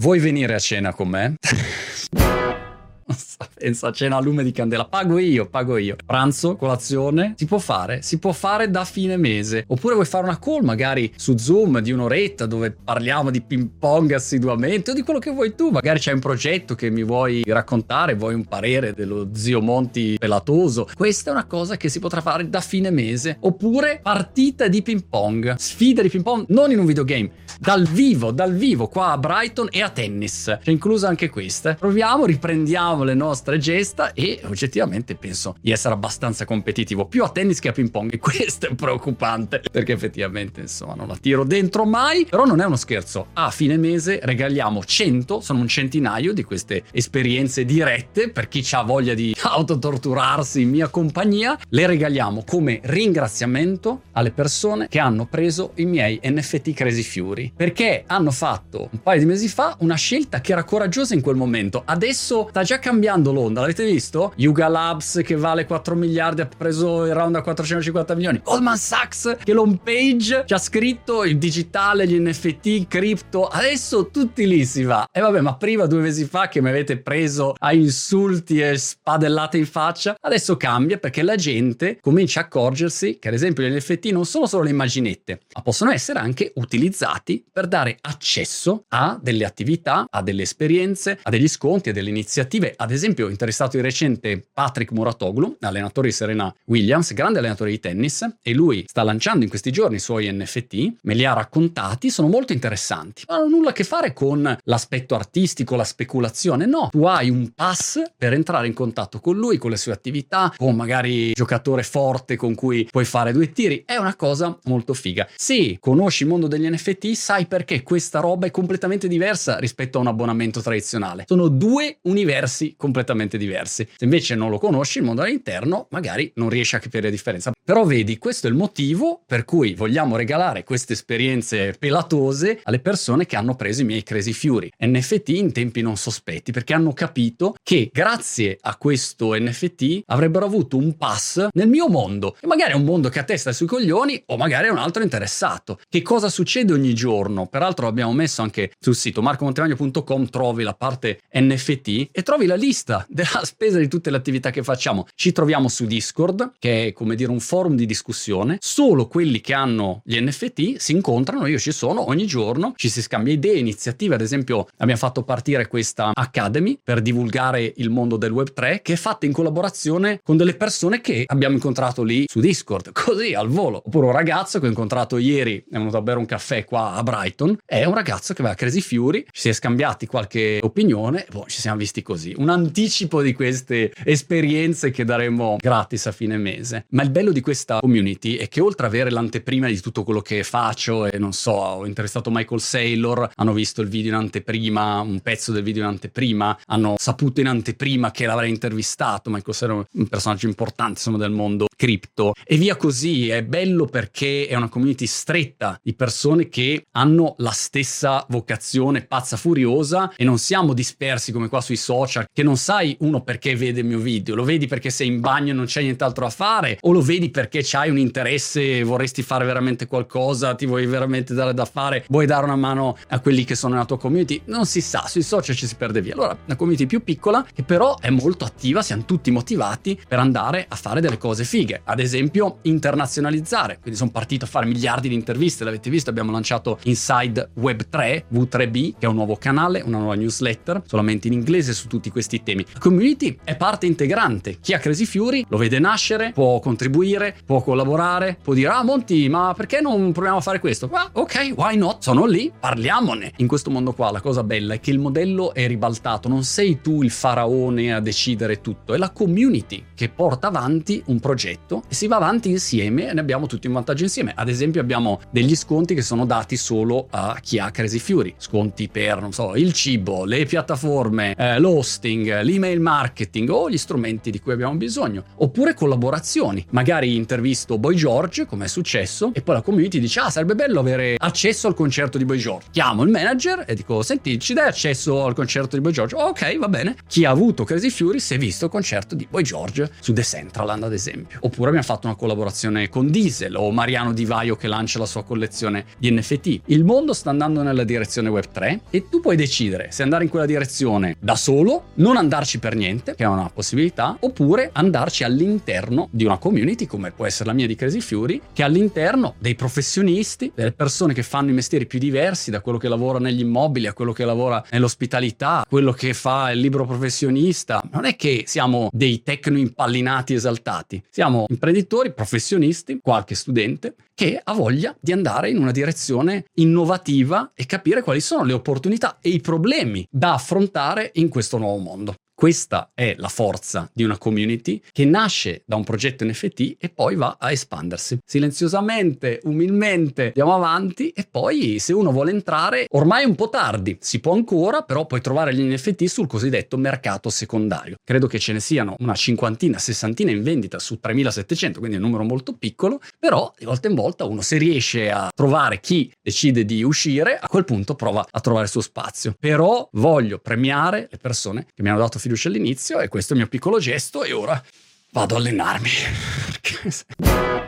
Vuoi venire a cena con me? Pensa cena a lume di candela, pago io, pago io. Pranzo, colazione, si può fare, si può fare da fine mese. Oppure vuoi fare una call magari su Zoom di un'oretta dove parliamo di ping pong assiduamente o di quello che vuoi tu. Magari c'è un progetto che mi vuoi raccontare, vuoi un parere dello zio Monti pelatoso. Questa è una cosa che si potrà fare da fine mese. Oppure partita di ping pong, sfida di ping pong, non in un videogame, dal vivo, dal vivo qua a Brighton e a tennis. C'è inclusa anche questa. Proviamo, riprendiamo le nostre gesta e oggettivamente penso di essere abbastanza competitivo più a tennis che a ping pong e questo è preoccupante perché effettivamente insomma non la tiro dentro mai. Però non è uno scherzo a fine mese regaliamo 100 sono un centinaio di queste esperienze dirette per chi ha voglia di autotorturarsi in mia compagnia le regaliamo come ringraziamento alle persone che hanno preso i miei NFT Crazy Fury perché hanno fatto un paio di mesi fa una scelta che era coraggiosa in quel momento. Adesso sta già cambiando l'onda l'avete visto? Yuga Labs che vale 4 miliardi ha preso il round a 450 milioni. Goldman Sachs che l'home page ci ha scritto il digitale gli NFT cripto. Adesso tutti lì si va. E vabbè ma prima due mesi fa che mi avete preso a insulti e spadellate in faccia adesso cambia perché la gente comincia a accorgersi che ad esempio gli NFT non sono solo le immaginette ma possono essere anche utilizzati per dare accesso a delle attività a delle esperienze a degli sconti a delle iniziative ad esempio interessato di recente Patrick Muratoglu allenatore di Serena Williams grande allenatore di tennis e lui sta lanciando in questi giorni i suoi NFT me li ha raccontati sono molto interessanti. Non hanno nulla a che fare con l'aspetto artistico la speculazione no. Tu hai un pass per entrare in contatto con lui con le sue attività con magari giocatore forte con cui puoi fare due tiri è una cosa molto figa. Se conosci il mondo degli NFT sai perché questa roba è completamente diversa rispetto a un abbonamento tradizionale. Sono due universi completamente diversi. Se invece non lo conosci il mondo all'interno magari non riesci a capire la differenza. Però vedi questo è il motivo per cui vogliamo regalare queste esperienze pelatose alle persone che hanno preso i miei Crazy Fury. NFT in tempi non sospetti perché hanno capito che grazie a questo NFT avrebbero avuto un pass nel mio mondo. E magari è un mondo che a te sta sui coglioni o magari è un altro interessato. Che cosa succede ogni giorno? Peraltro abbiamo messo anche sul sito marcomontemagno.com trovi la parte NFT e trovi la lista della spesa di tutte le attività che facciamo. Ci troviamo su Discord che è come dire un forum di discussione. Solo quelli che hanno gli NFT si incontrano io ci sono ogni giorno ci si scambia idee iniziative. Ad esempio abbiamo fatto partire questa Academy per divulgare il mondo del web 3 che è fatta in collaborazione con delle persone che abbiamo incontrato lì su Discord. Così al volo. Oppure un ragazzo che ho incontrato ieri è venuto a bere un caffè qua a Brighton. È un ragazzo che va a Crazy Fury. Ci si è scambiati qualche opinione boh, ci siamo visti così. Un anticipo di queste esperienze che daremo gratis a fine mese. Ma il bello di questa community è che oltre ad avere l'anteprima di tutto quello che faccio e non so ho interessato Michael Saylor hanno visto il video in anteprima un pezzo del video in anteprima hanno saputo in anteprima che l'avrei intervistato Michael Saylor è un personaggio importante insomma del mondo cripto. E via così è bello perché è una community stretta di persone che hanno la stessa vocazione pazza furiosa e non siamo dispersi come qua sui social che non sai uno perché vede il mio video lo vedi perché sei in bagno e non c'è nient'altro da fare o lo vedi perché c'hai un interesse vorresti fare veramente qualcosa ti vuoi veramente dare da fare vuoi dare una mano a quelli che sono nella tua community? Non si sa sui social ci si perde via. Allora una community più piccola che però è molto attiva siamo tutti motivati per andare a fare delle cose fighe. Ad esempio internazionalizzare. Quindi sono partito a fare miliardi di interviste l'avete visto? Abbiamo lanciato Inside Web 3 V3B che è un nuovo canale una nuova newsletter solamente in inglese su tutti questi temi. La community è parte integrante. Chi ha Crazy Fury lo vede nascere può contribuire può collaborare può dire ah Monti ma perché non proviamo a fare questo? Ah, ok why not? Sono lì parliamone. In questo mondo qua la cosa bella è che il modello è ribaltato. Non sei tu il faraone a decidere tutto è la community che porta avanti un progetto e si va avanti insieme e ne abbiamo tutti un vantaggio insieme. Ad esempio abbiamo degli sconti che sono dati solo a chi ha Crazy Fury sconti per non so il cibo le piattaforme eh, l'hosting marketing, l'email marketing o gli strumenti di cui abbiamo bisogno. Oppure collaborazioni. Magari intervisto Boy George, come è successo, e poi la community dice ah sarebbe bello avere accesso al concerto di Boy George. Chiamo il manager e dico senti ci dai accesso al concerto di Boy George? Oh, ok va bene. Chi ha avuto Crazy Fury si è visto il concerto di Boy George su The Centraland ad esempio. Oppure abbiamo fatto una collaborazione con Diesel o Mariano Di Vaio che lancia la sua collezione di NFT. Il mondo sta andando nella direzione Web 3 e tu puoi decidere se andare in quella direzione da solo, non andarci per niente, che è una possibilità, oppure andarci all'interno di una community come può essere la mia di Crazy Fury, che all'interno dei professionisti, delle persone che fanno i mestieri più diversi, da quello che lavora negli immobili a quello che lavora nell'ospitalità, quello che fa il libro professionista, non è che siamo dei tecno impallinati esaltati, siamo imprenditori, professionisti, qualche studente che ha voglia di andare in una direzione innovativa e capire quali sono le opportunità e i problemi da affrontare in questo nuovo mondo mondo. Questa è la forza di una community che nasce da un progetto NFT e poi va a espandersi. Silenziosamente, umilmente andiamo avanti e poi se uno vuole entrare, ormai è un po' tardi, si può ancora, però puoi trovare gli NFT sul cosiddetto mercato secondario. Credo che ce ne siano una cinquantina, sessantina in vendita su 3700, quindi è un numero molto piccolo, però di volta in volta uno se riesce a trovare chi decide di uscire, a quel punto prova a trovare il suo spazio. Però voglio premiare le persone che mi hanno dato fiducia all'inizio e questo è il mio piccolo gesto e ora vado a allenarmi.